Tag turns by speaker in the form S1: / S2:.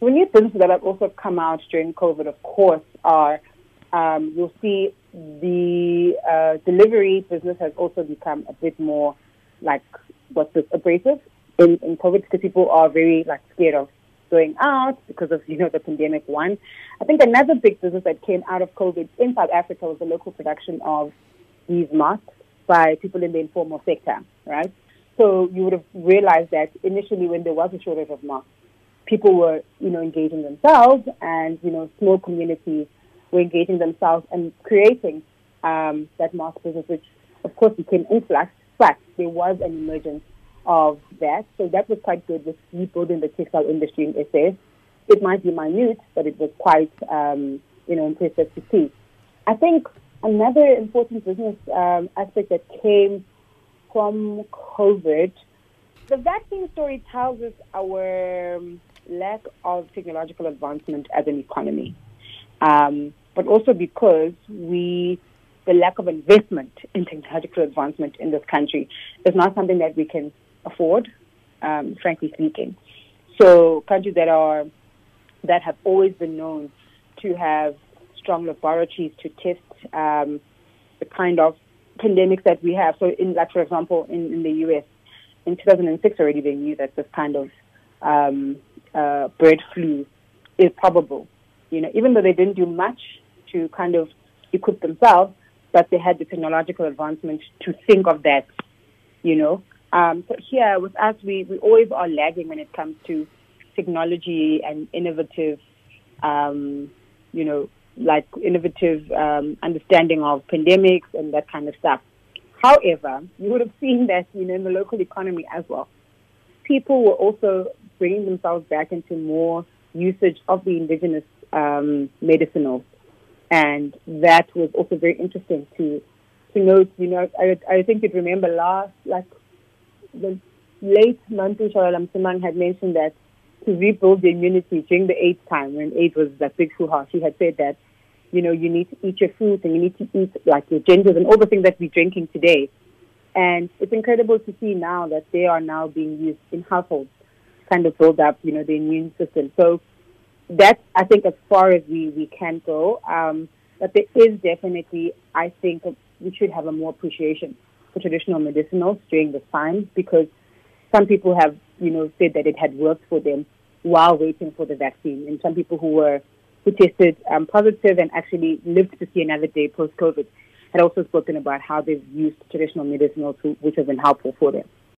S1: The new businesses that have also come out during COVID, of course, are um, you'll see the uh, delivery business has also become a bit more like what's this abrasive in, in COVID because people are very like scared of going out because of you know the pandemic one. I think another big business that came out of COVID in South Africa was the local production of these masks by people in the informal sector, right? So you would have realized that initially when there was a shortage of masks, people were, you know, engaging themselves and, you know, small communities were engaging themselves and creating um, that mask business, which of course became influx, but there was an emergence of that. So that was quite good with rebuilding the textile industry in SA. It might be minute, but it was quite, um, you know, impressive to see. I think another important business um, aspect that came from COVID, the vaccine story tells us our um, lack of technological advancement as an economy, um, but also because we the lack of investment in technological advancement in this country is not something that we can afford, um, frankly speaking. So countries that are that have always been known to have strong laboratories to test um, the kind of pandemics that we have. So, in like for example, in, in the U.S. in 2006 already they knew that this kind of um, uh, bird flu is probable. You know, even though they didn't do much to kind of equip themselves, but they had the technological advancement to think of that. You know, um, so here with us, we, we always are lagging when it comes to technology and innovative, um, you know, like innovative um, understanding of pandemics and that kind of stuff. However, you would have seen that you know in the local economy as well. People were also bringing themselves back into more usage of the indigenous um, medicinals, and that was also very interesting to to note. You know, I, I think you'd remember last like the late Manto Tshabalala-Msimang had mentioned that to rebuild the immunity during the AIDS time when AIDS was that big hoo-ha, she had said that you know, you need to eat your fruits and you need to eat like your gingers and all the things that we're drinking today. And it's incredible to see now that they are now being used in households kind of build up, you know, the immune system. So that's, I think, as far as we, we can go. Um, but there is definitely, I think, we should have a more appreciation for traditional medicinals during this time because some people have, you know, said that it had worked for them while waiting for the vaccine. And some people who were who tested um, positive and actually lived to see another day post COVID had also spoken about how they've used traditional medicinals, which have been helpful for them.